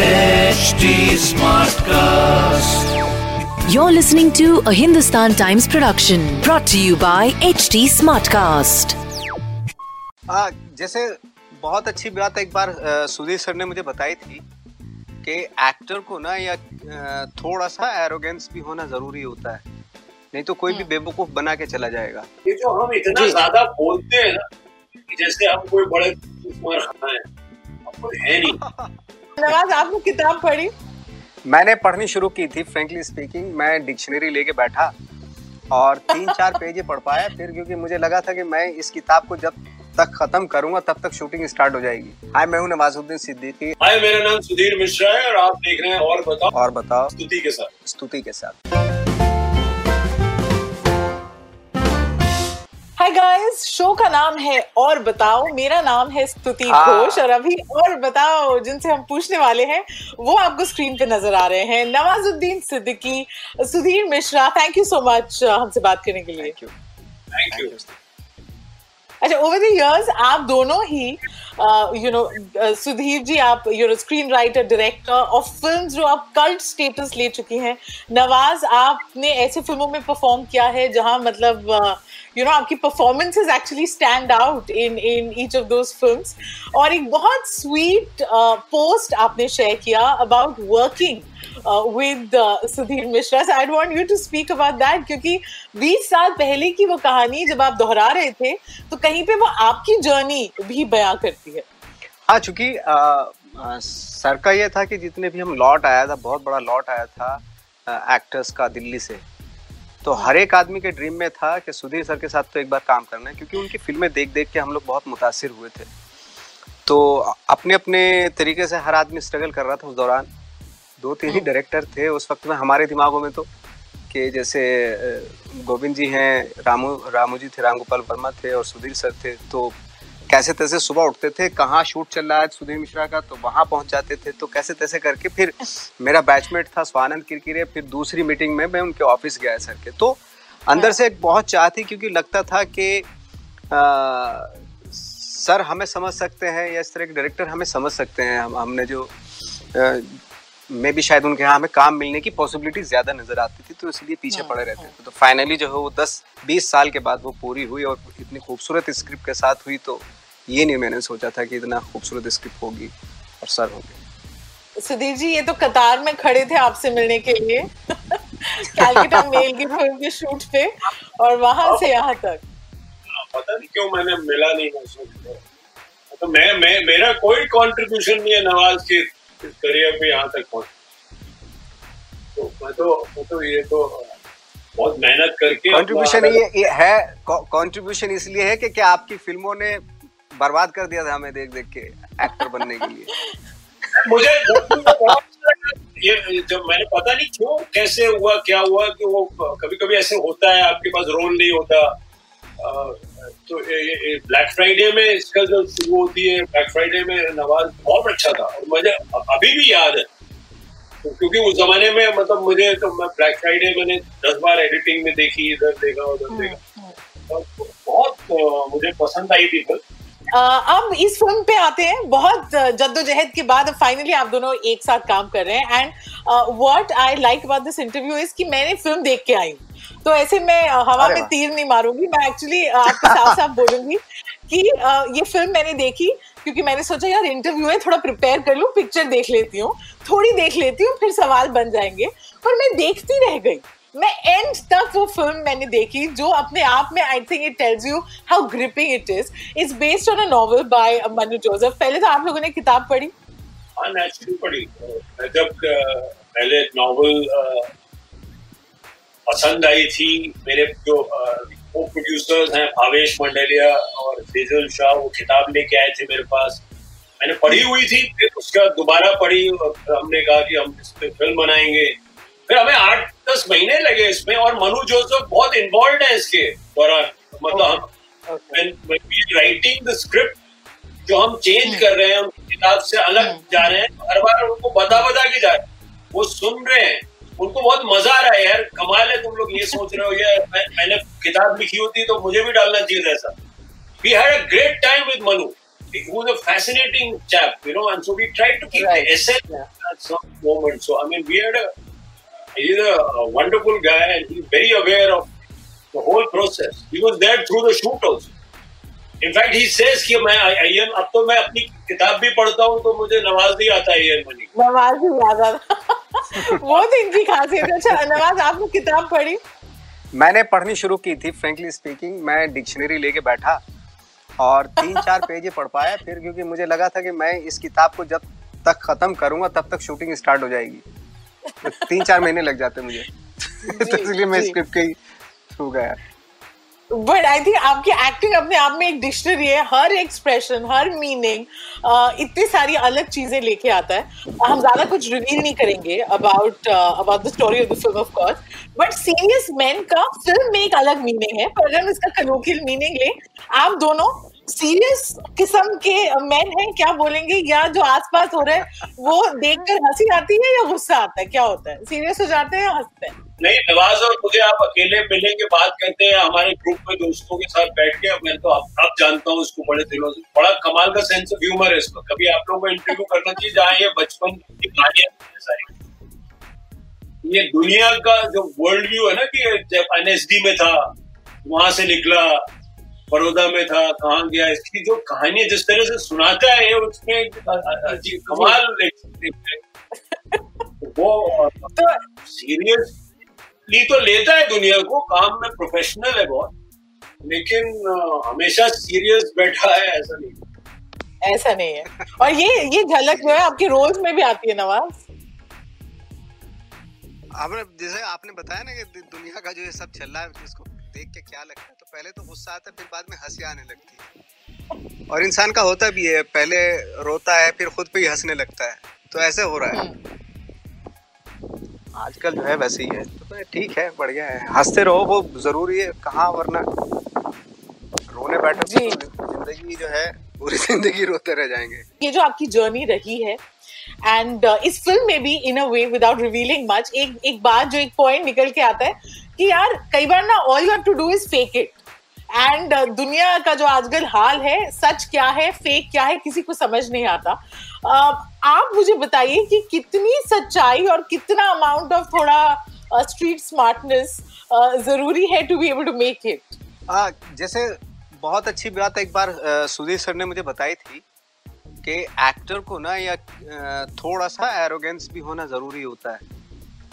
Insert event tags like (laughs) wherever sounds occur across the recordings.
HD Smartcast. You're listening to a Hindustan Times production brought to you by HT Smartcast. आ, जैसे बहुत अच्छी बात एक बार सुधीर सर ने मुझे बताई थी कि एक्टर को ना या थोड़ा सा एरोगेंस भी होना ज़रूरी होता है। नहीं तो कोई भी बेवकूफ़ बना के चला जाएगा। ये जो हम इतना ज़्यादा बोलते हैं ना कि जैसे हम कोई बड़े है है नहीं। (laughs) नवाज़ आपने किताब पढ़ी? मैंने पढ़नी शुरू की थी फ्रेंकली स्पीकिंग मैं डिक्शनरी लेके बैठा और तीन (laughs) चार पेज पढ़ पाया फिर क्योंकि मुझे लगा था कि मैं इस किताब को जब तक खत्म करूँगा तब तक शूटिंग स्टार्ट हो जाएगी। हाय मैं हूँ नवाजुद्दीन सिद्दीकी। हाय मेरा नाम सुधीर मिश्रा है और आप देख रहे हैं और बताओ। और बताओ। स्तुति के साथ। स्तुति के साथ। हाय गाइस शो का नाम है और बताओ। मेरा नाम है स्तुति हाँ। घोष और अभी और बताओ जिनसे हम पूछने वाले हैं वो आपको स्क्रीन पे नज़र आ रहे हैं। Nawazuddin Siddiqui Sudhir Mishra thank you so much हमसे बात करने के लिए। थैंक यू थैंक यू अच्छा ओवर द इयर्स आप दोनों ही यू नो सुधीर जी आप you know screen writer director of film जो आप कल्ट स्टेटस ले चुकी हैं नवाज़ आपने ऐसे फ़िल्मों में परफॉर्म किया है जहाँ मतलब यू नो आपकी performances actually stand out in in each of those films और एक बहुत स्वीट पोस्ट आपने शेयर किया about working with Sudhir Mishra I want you to speak about that क्योंकि 20 साल पहले की वो कहानी जब आप दोहरा रहे थे तो कहीं पे वो आपकी जर्नी भी बयां करती है। हाँ चूँकि अ, अ, सर का ये था कि जितने भी हम लॉट आया था बहुत बड़ा लॉट आया था एक्टर्स का दिल्ली से। तो हर एक आदमी के ड्रीम में था कि सुधीर सर के साथ तो एक बार काम करना है क्योंकि उनकी फ़िल्में देख देख के हम लोग बहुत मुतासर हुए थे। तो अपने अपने तरीके से हर आदमी स्ट्रगल कर रहा था उस दौरान। दो तीन ही डायरेक्टर थे उस वक्त में हमारे दिमागों में तो कि जैसे गोविंद जी हैं रामू रामू जी थे रामगोपाल वर्मा थे और सुधीर सर थे तो कैसे तैसे सुबह उठते थे, कहाँ शूट चल रहा है सुधीर मिश्रा का तो वहाँ पहुँच जाते थे। तो कैसे तैसे करके फिर मेरा बैचमेट था स्वानंद किरकिरे, फिर दूसरी मीटिंग में मैं उनके ऑफ़िस गया सर के। तो अंदर से एक बहुत चाह थी क्योंकि लगता था कि सर हमें समझ सकते हैं या इस तरह के डायरेक्टर हमें समझ सकते हैं। हम, हमने जो मे भी शायद उनके यहाँ हमें काम मिलने की पॉसिबिलिटी ज़्यादा नज़र आती थी तो इसलिए पीछे पड़े रहते थे। तो फाइनली जो है वो दस बीस साल के बाद वो पूरी हुई और इतनी खूबसूरत स्क्रिप्ट के साथ हुई तो ये नहीं मैंने सोचा था कि इतना खूबसूरत स्क्रिप्ट होगी और सर होंगे सुधीर जी ये तो कतार में खड़े थे आपसे मिलने के लिए। कैलकाटा मेल (laughs) की फ़िल्म के शूट पे और वहाँ से यहाँ तक। पता नहीं क्यों मैंने मिला नहीं महसूस तो। मैं मैं मेरा कोई कंट्रीब्यूशन नहीं है नवाज़ के करियर पे यहाँ तक पहुँच। तो मैं तो मैं तो ये तो बहुत मेहनत करके कंट्रीब्यूशन ये, ये है कंट्रीब्यूशन इसलिए है कि क्या आपकी फ़िल्मों ने बर्बाद कर दिया था हमें देख देख के एक्टर बनने के लिए। (laughs) मुझे ये जब मैंने पता नहीं क्यों कैसे हुआ क्या हुआ कि वो कभी कभी ऐसे होता है आपके पास रोल नहीं होता। तो ब्लैक फ्राइडे में इसका जब शुरू होती है ब्लैक फ्राइडे में नवाज़ बहुत अच्छा था। और मुझे अभी भी याद है। तो क्योंकि उस जमाने में मतलब मुझे तो मैं ब्लैक फ्राइडे मैंने दस बार एडिटिंग में देखी इधर देखा उधर देखा। तो बहुत मुझे पसंद आई थी फ़िल्म। अब इस फ़िल्म पे आते हैं। बहुत जद्दोजहद के बाद फाइनली आप दोनों एक साथ काम कर रहे हैं। And what I like about this interview is कि मैंने फ़िल्म देख के आई तो ऐसे मैं हवा में तीर नहीं मारूँगी। मैं एक्चुअली आपके साथ साथ बोलूँगी कि ये फ़िल्म मैंने देखी क्योंकि मैंने सोचा यार इंटरव्यू है थोड़ा प्रिपेयर कर लूँ पिक्चर देख लेती हूँ थोड़ी देख लेती हूँ फिर सवाल बन जाएँगे। पर मैं देखती रह गई। मैं एंड तक वो फ़िल्म मैंने देखी जो अपने आप में I think it tells you how gripping it is it's based on a novel by Manu Joseph पहले तो आप लोगों ने किताब पढ़ी? हाँ नेचुरली मैं जब पहले नॉवल पसंद आई थी, मेरे जो को प्रोड्यूसर्स हैं, भावेश मंडलिया और सेजल शाह वो किताब लेके आए थे मेरे पास। मैंने पढ़ी हुई थी, फिर उसका दोबारा पढ़ी। हमने कहा कि हम इस पे फ़िल्म बनाएँगे। फिर हमें आठ दस महीने लगे इसमें और मनु जोसेफ बहुत इन्वॉल्व है इसके दौरान मतलब राइटिंग द स्क्रिप्ट जो हम चेंज कर रहे हैं उनकी किताब से अलग जा रहे हैं हर बार उनको बता बता के जा रहे हैं। वो सुन रहे हैं। उनको बहुत मज़ा आ रहा है यार कमाल है तुम लोग ये सोच रहे हो यार मैं, मैंने किताब लिखी होती तो मुझे भी डालना चाहिए था ऐसा। We had a great time with Manu he was a fascinating chap, you know, and so we tried to keep right. the essence yeah. at some moment. So I mean, we had a he's a, a, wonderful guy, and he's very aware of the whole process. He was there through the shoot also. In fact he says कि मैं IN अब तो मैं अपनी किताब भी पढ़ता हूँ तो मुझे नवाज़ नहीं आता आईएन मनी नवाज़ नहीं आता वो तो इनकी खासियत अच्छा नवाज़ आपने किताब पढ़ी? मैंने पढ़नी शुरू की थी फ्रेंकली स्पीकिंग मैं डिक्शनरी लेके बैठा और तीन (laughs) चार पेज ही पढ़ पाया। फिर क्योंकि मुझे लगा था कि मैं इस किताब को जब तक खत्म करूँगा तब तक शूटिंग स्टार्ट हो जाएगी। तीन चार महीने लग जाते मुझे। (laughs) तो इसलिए मैं स्क्रिप्ट के थ्रू गया। बट आई थिंक आपकी एक्टिंग अपने आप में एक डिक्शनरी है हर एक्सप्रेशन हर मीनिंग इतनी सारी अलग चीज़ें लेके आता है। हम ज़्यादा कुछ रिवील नहीं करेंगे about about the story of the film of course but serious man का फ़िल्म में एक अलग मीनिंग है पर अगर हम इसका कलोकियल मीनिंग ले आप दोनों सीरियस किस्म के मैन हैं, क्या बोलेंगे? या जो आसपास हो रहे हैं, वो देखकर हँसी आती है या गुस्सा आता है? क्या होता है? सीरियस हो जाते हैं या हँसते हैं? नहीं, नवाज़ और मुझे आप अकेले मिलने के बाद कहते हैं, हमारे ग्रुप में दोस्तों के साथ बैठ के, मैं तो अब अब जानता हूँ इसको बड़े दिनों से। बड़ा कमाल का सेंस ऑफ़ ह्यूमर है इसको कभी आप लोगों को इंटरव्यू करना चाहिए जहाँ ये बचपन की कहानियाँ सारी। ये दुनिया का जो वर्ल्ड व्यू है ना कि जब एनएसडी में था, वहाँ से निकला बड़ौदा में था कहाँ गया इसकी जो कहानी जिस तरह से सुनाता है उसमें कमाल वो सीरियसली तो लेता है दुनिया को काम में प्रोफेशनल है बहुत लेकिन हमेशा सीरियस बैठा है ऐसा नहीं। ऐसा नहीं है। और ये ये झलक जो है आपके रोल्स में भी आती है नवाज़। आपने जैसे आपने बताया ना कि दुनिया का जो ये सब चल रहा है इसको देख के क्या लगता है? तो पहले तो गुस्सा आता है फिर बाद में हँसी आने लगती है। और इंसान का होता भी है पहले रोता है फिर खुद पे ही हंसने लगता है। तो ऐसे हो रहा है। आजकल जो है वैसे ही है। तो ठीक है बढ़िया है। हँसते रहो वो ज़रूरी है कहाँ वरना रोने बैठो। तो ज़िंदगी जो है पूरी (laughs) ज़िंदगी रोते रह जाएँगे। ये जो आपकी जर्नी रही है एंड uh, इस फ़िल्म में भी in a way without revealing much एक एक बात जो एक पॉइंट निकल के आता है कि यार कई बार ना all you have to do is fake it and दुनिया का जो आजकल हाल है सच क्या है फेक क्या है किसी को समझ नहीं आता। Uh, आप मुझे बताइए कि कितनी सच्चाई और कितना अमाउंट ऑफ़ थोड़ा स्ट्रीट uh, स्मार्टनेस uh, ज़रूरी है to be able to make it जैसे बहुत अच्छी बात एक बार uh, सुधीर सर ने मुझे बताई थी कि एक्टर को ना या थोड़ा सा एरोगेंस भी होना ज़रूरी होता है।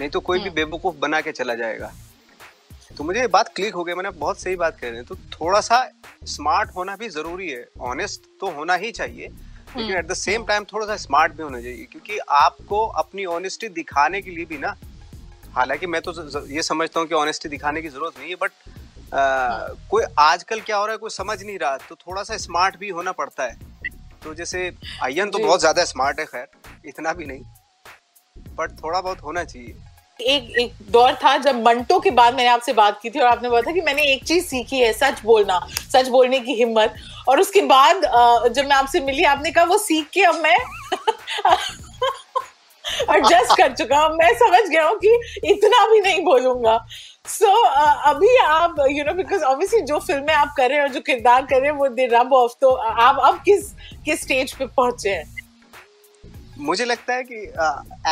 नहीं तो कोई भी हम्म। बेवकूफ़ बना के चला जाएगा। तो मुझे ये बात क्लिक हो गई मैंने बहुत सही बात कह रहे हैं। तो थोड़ा सा स्मार्ट होना भी ज़रूरी है। ऑनेस्ट तो होना ही चाहिए लेकिन एट द सेम टाइम थोड़ा सा स्मार्ट भी होना चाहिए क्योंकि आपको अपनी ऑनेस्टी दिखाने के लिए भी ना हालाँकि मैं तो ये समझता हूँ कि ऑनेस्टी दिखाने की ज़रूरत नहीं है बट कोई आजकल क्या हो रहा है कोई समझ नहीं रहा तो थोड़ा सा स्मार्ट भी होना पड़ता है। तो जैसे आयन तो बहुत ज़्यादा स्मार्ट है खैर इतना भी नहीं बट थोड़ा बहुत होना चाहिए। एक एक दौर था जब मंटो के बाद मैंने आपसे बात की थी और आपने बोला था कि मैंने एक चीज़ सीखी है सच बोलना सच बोलने की हिम्मत। और उसके बाद जब मैं आपसे मिली आपने कहा वो सीख के अब मैं (laughs) एडजस्ट कर चुका हूँ मैं समझ गया हूँ कि इतना भी नहीं बोलूँगा। सो so, uh, अभी आप यू नो बिकॉज़ ऑब्वियसली जो फ़िल्में आप कर रहे हैं जो किरदार कर रहे हैं वो दे रब ऑफ़ तो आप अब किस किस स्टेज पे पहुँचे हैं? मुझे लगता है कि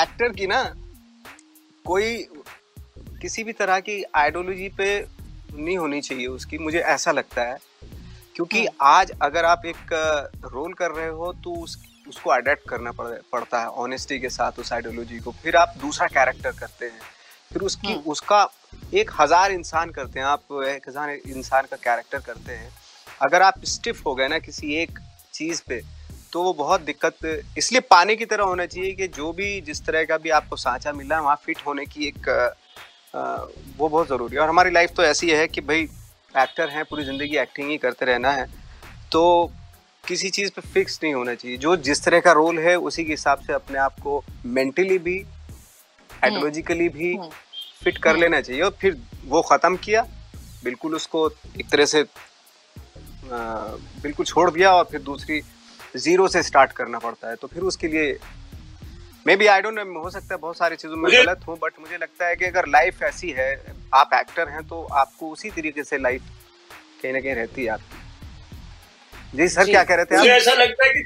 एक्टर की ना कोई किसी भी तरह की आइडियोलॉजी पे नहीं होनी चाहिए उसकी मुझे ऐसा लगता है क्योंकि हाँ। आज अगर आप एक रोल कर रहे हो तो उस उसको अडेप्ट करना पड़ता है ऑनेस्टी के साथ उस आइडियोलॉजी को फिर आप दूसरा कैरेक्टर करते हैं फिर उसकी हाँ। उसका एक हज़ार इंसान करते हैं आप एक हज़ार इंसान का कैरेक्टर करते हैं अगर आप स्टिफ हो गए ना किसी एक चीज़ पे तो वो बहुत दिक्कत इसलिए पानी की तरह होना चाहिए कि जो भी जिस तरह का भी आपको सांचा मिला है वहाँ फिट होने की एक आ, वो बहुत ज़रूरी है। और हमारी लाइफ तो ऐसी है कि भाई एक्टर हैं पूरी ज़िंदगी एक्टिंग ही करते रहना है। तो किसी चीज़ पे फिक्स नहीं होना चाहिए। जो जिस तरह का रोल है उसी के हिसाब से अपने आप को मेंटली भी आइडियोलॉजिकली हम्म। भी फिट हम्म। कर लेना चाहिए। और फिर वो ख़त्म किया बिल्कुल उसको एक तरह से आ, बिल्कुल छोड़ दिया और फिर दूसरी ज़ीरो से स्टार्ट करना पड़ता है तो फिर उसके लिए maybe I don't know हो सकता है बहुत सारी चीज़ों में गलत हूँ बट मुझे लगता है कि अगर लाइफ ऐसी है आप एक्टर हैं तो आपको उसी तरीके से लाइफ कहीं ना कहीं रहती है आपकी। जी सर क्या कह रहे थे मुझे ऐसा लगता है कि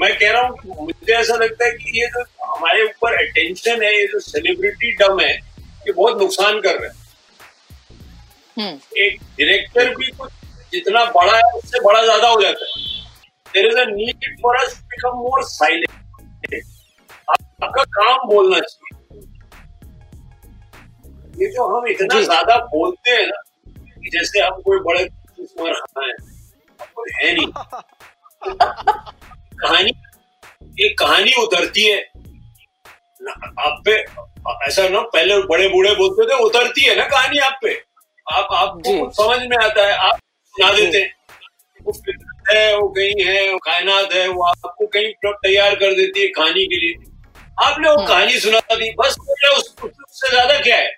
मैं कह रहा हूँ मुझे ऐसा लगता है कि ये जो हमारे ऊपर अटेंशन है ये जो सेलिब्रिटी डम है ये बहुत नुकसान कर रहे हैं। हम्म। एक डायरेक्टर भी कुछ जितना बड़ा है उससे बड़ा ज़्यादा हो जाता है। There is a need for us become more silent आपका काम बोलना चाहिए। ये जो हम इतना ज़्यादा बोलते हैं ना कि जैसे हम कोई बड़े खाना है है नहीं। (laughs) कहानी एक कहानी उतरती है। आप पे ऐसा ना पहले बड़े बूढ़े बोलते थे उतरती है ना कहानी आप पे। आप आपको समझ में आता है आप सुना देते हैं। है वो कहीं है वो कायनात है वो आपको कहीं तैयार कर देती है कहानी के लिए आपने वो हाँ। कहानी सुना दी बस उससे ज़्यादा क्या है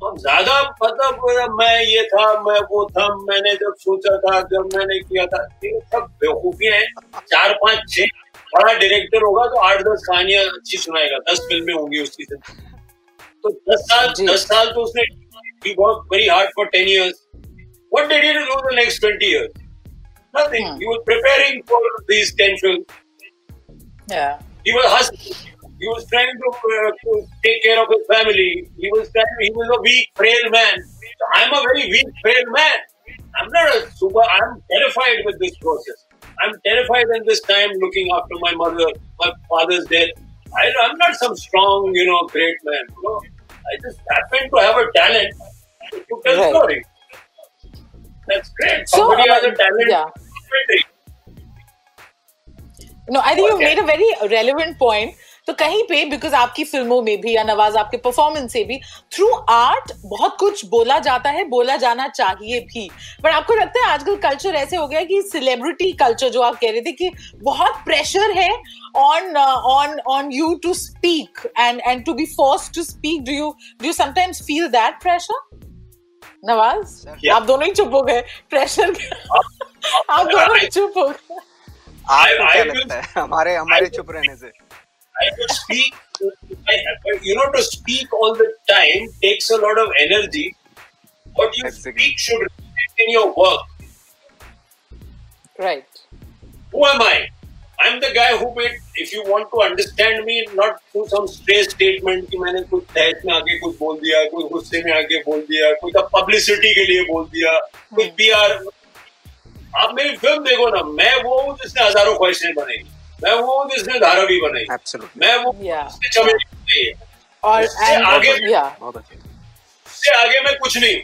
तो ज़्यादा मतलब मैं ये था मैं वो था मैंने जब सोचा था जब मैंने किया था ये सब बेवकूफियाँ हैं चार पाँच छह बड़ा डायरेक्टर होगा तो आठ दस कहानियाँ अच्छी सुनाएगा दस फ़िल्में होंगी उसकी से तो दस साल दस साल तो उसने worked very hard for 10 years. What did he do the next 20 years? Nothing. Hmm. He was preparing for these 10 films. Yeah. He was hustling. He was trying to, uh, to take care of his family. He was trying, he was a weak, frail man. I'm a very weak, frail man. I'm not a super, I'm terrified with this process. I'm terrified in this time looking after my mother, my father's death. I, am not some strong, you know, great man. You know? I just happen to have a talent to tell right. story. That's great. So, Somebody has a talent. Yeah. No, I think you made a very relevant point. तो कहीं पे because आपकी फ़िल्मों में भी या नवाज़ आपके performance से भी थ्रू आर्ट बहुत कुछ बोला जाता है बोला जाना चाहिए भी। पर आपको लगता है आजकल कल्चर ऐसे हो गया कि सेलिब्रिटी कल्चर जो आप कह रहे थे कि बहुत प्रेशर है on on on you to speak and and to be force to speak do you do you sometimes feel that pressure Nawaz आप दोनों ही चुप हो गए। प्रेशर आप दोनों चुप हो गए क्या लगता है हमारे हमारे चुप रहने से I to speak, you know, to speak all the time takes a lot of energy. What you exactly. speak should reflect in your work. Right. Who am I? I'm the guy who made, if you want to understand me, not through some stray statement कि मैंने कुछ तहस में आगे कुछ बोल दिया कुछ गुस्से में आगे बोल दिया कुछ पब्लिसिटी के लिए बोल दिया कुछ पीआर आप मेरी फ़िल्म देखो ना मैं वो हूँ जिसने हज़ारों ख्वाहिशें बनाई मैं वो हूँ जिसने धारा भी बनाई मैं वो जिसने चमेली बनाई है। और उससे आगे उससे आगे मैं कुछ नहीं।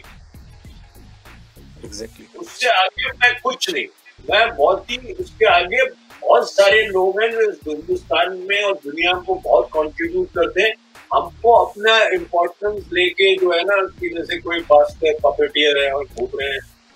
Exactly. उससे आगे मैं कुछ नहीं। मैं बहुत ही उसके आगे बहुत सारे लोग हैं जो हिंदुस्तान में और दुनिया को बहुत कंट्रीब्यूट करते हैं। हमको अपना इम्पोर्टेंस लेके जो है ना कि जैसे कोई फास्टर पपेटियर है और घूम रहे हैं।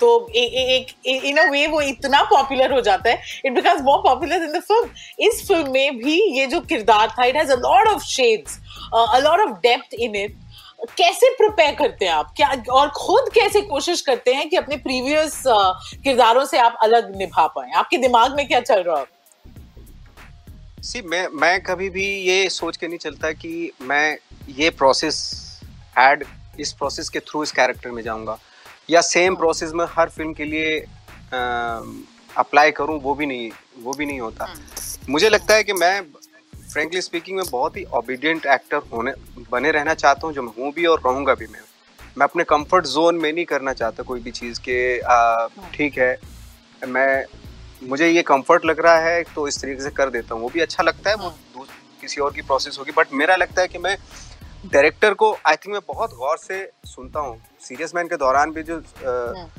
तो एक इन अ वे वो इतना पॉपुलर हो जाता है it becomes more popular in the film इस फ़िल्म में भी ये जो किरदार था it has a lot of shades a lot of depth in it कैसे प्रिपेयर करते हैं आप? क्या और खुद कैसे कोशिश करते हैं कि अपने प्रीवियस uh, किरदारों से आप अलग निभा पाए? आपके दिमाग में क्या चल रहा है? सी मैं मैं कभी भी ये सोच के नहीं चलता कि मैं ये प्रोसेस ऐड इस प्रोसेस के थ्रू इस कैरेक्टर में जाऊँगा। या सेम प्रोसेस में हर फ़िल्म के लिए अप्लाई करूँ वो भी नहीं वो भी नहीं होता हम्म। मुझे लगता है कि मैं फ्रेंकली स्पीकिंग में बहुत ही ओबीडियंट एक्टर होने बने रहना चाहता हूँ जो मैं हूँ भी और रहूँगा भी मैं मैं अपने कंफर्ट जोन में नहीं करना चाहता कोई भी चीज़ के। ठीक है मैं मुझे ये कंफर्ट लग रहा है तो इस तरीके से कर देता हूँ वो भी अच्छा लगता है वो हाँ। किसी और की प्रोसेस होगी बट मेरा लगता है कि मैं डायरेक्टर को आई थिंक मैं बहुत गौर से सुनता हूँ सीरियस मैन के दौरान भी जो आ, हाँ।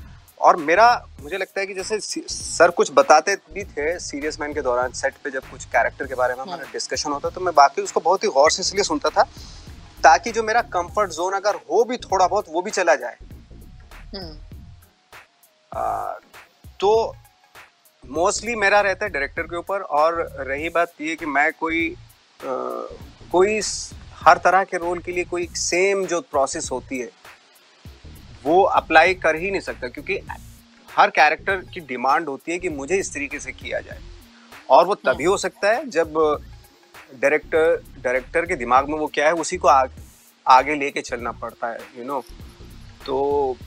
और मेरा मुझे लगता है कि जैसे सर कुछ बताते भी थे सीरियस मैन के दौरान सेट पे जब कुछ कैरेक्टर के बारे में हमारा डिस्कशन हाँ। होता तो मैं बाकी उसको बहुत ही गौर से इसलिए सुनता था ताकि जो मेरा कंफर्ट जोन अगर हो भी थोड़ा बहुत वो भी चला जाए हाँ। आ, तो मोस्टली मेरा रहता है डायरेक्टर के ऊपर और रही बात ये कि मैं कोई आ, कोई हर तरह के रोल के लिए कोई सेम जो प्रोसेस होती है, वो अप्लाई कर ही नहीं सकता, क्योंकि हर कैरेक्टर की डिमांड होती है कि मुझे इस तरीके से किया जाए और वो तभी हो सकता है जब डायरेक्टर डायरेक्टर के दिमाग में वो क्या है, उसी को आगे आगे लेके चलना पड़ता है यू you नो know? तो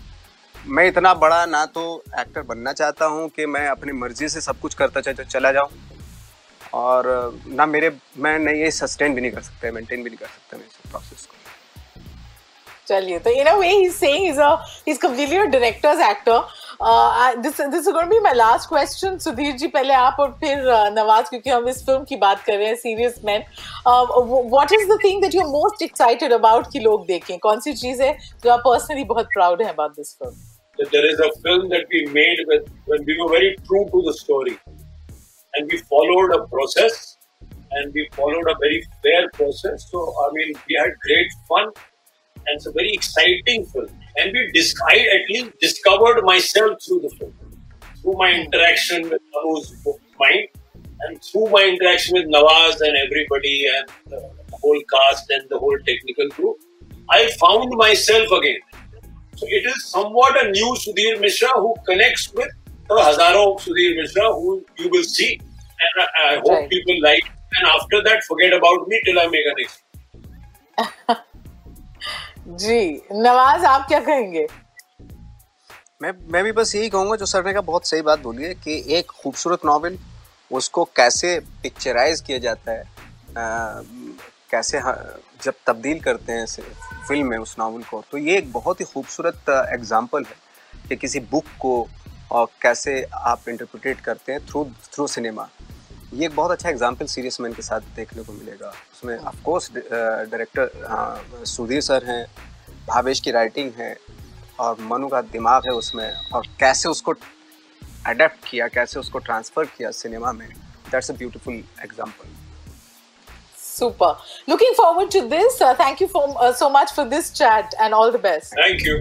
मैं इतना बड़ा ना तो एक्टर बनना चाहता हूँ कि मैं अपनी मर्ज़ी से सब कुछ करता चला जाऊँ और ना मेरे मैं नहीं ये सस्टेन भी नहीं कर सकता मेंटेन भी नहीं कर सकता मैं इस प्रोसेस को। चलिए तो in a way he is saying is a he is completely a director's actor this this is going be my last question Sudhir ji पहले आप और फिर uh, नवाज़ क्योंकि हम इस फ़िल्म की बात कर रहे हैं serious man what is the thing that you are most excited about कि लोग देखें? कौन सी चीज़ है जो आप पर्सनली बहुत प्राउड हैं about this film there is a film that we made with when we were very true to the story. And we followed a process and we followed a very fair process so i mean we had great fun and it's a very exciting film and we discovered at least discovered myself through the film through my interaction with Anu's mind and through my interaction with Nawaz and everybody and the whole cast and the whole technical crew, I found myself again. So it is somewhat a new Sudhir Mishra who connects with the Hazaro Sudhir Mishra who you will see. And I, hope right. people like And after that, forget about me till I make a next. (laughs) जी नवाज़ आप क्या कहेंगे मैं मैं भी बस यही कहूँगा जो सर ने कहा बहुत सही बात बोली है कि एक खूबसूरत नॉवेल उसको कैसे पिक्चराइज किया जाता है आ, कैसे जब तब्दील करते हैं फ़िल्म में उस नावल को तो ये एक बहुत ही खूबसूरत एग्ज़ाम्पल है कि किसी बुक को और कैसे आप इंटरप्रिटेट करते हैं थ्रू थ्रू सिनेमा ये एक बहुत अच्छा एग्ज़ाम्पल सीरियस मैन के साथ देखने को मिलेगा उसमें ऑफकोर्स डायरेक्टर सुधीर सर हैं भावेश की राइटिंग है और मनु का दिमाग है उसमें और कैसे उसको अडेप्ट किया कैसे उसको ट्रांसफ़र किया सिनेमा में that's a beautiful example Super. Looking forward to this. Uh, thank you for, uh, so much for this chat and all the best. Thank you.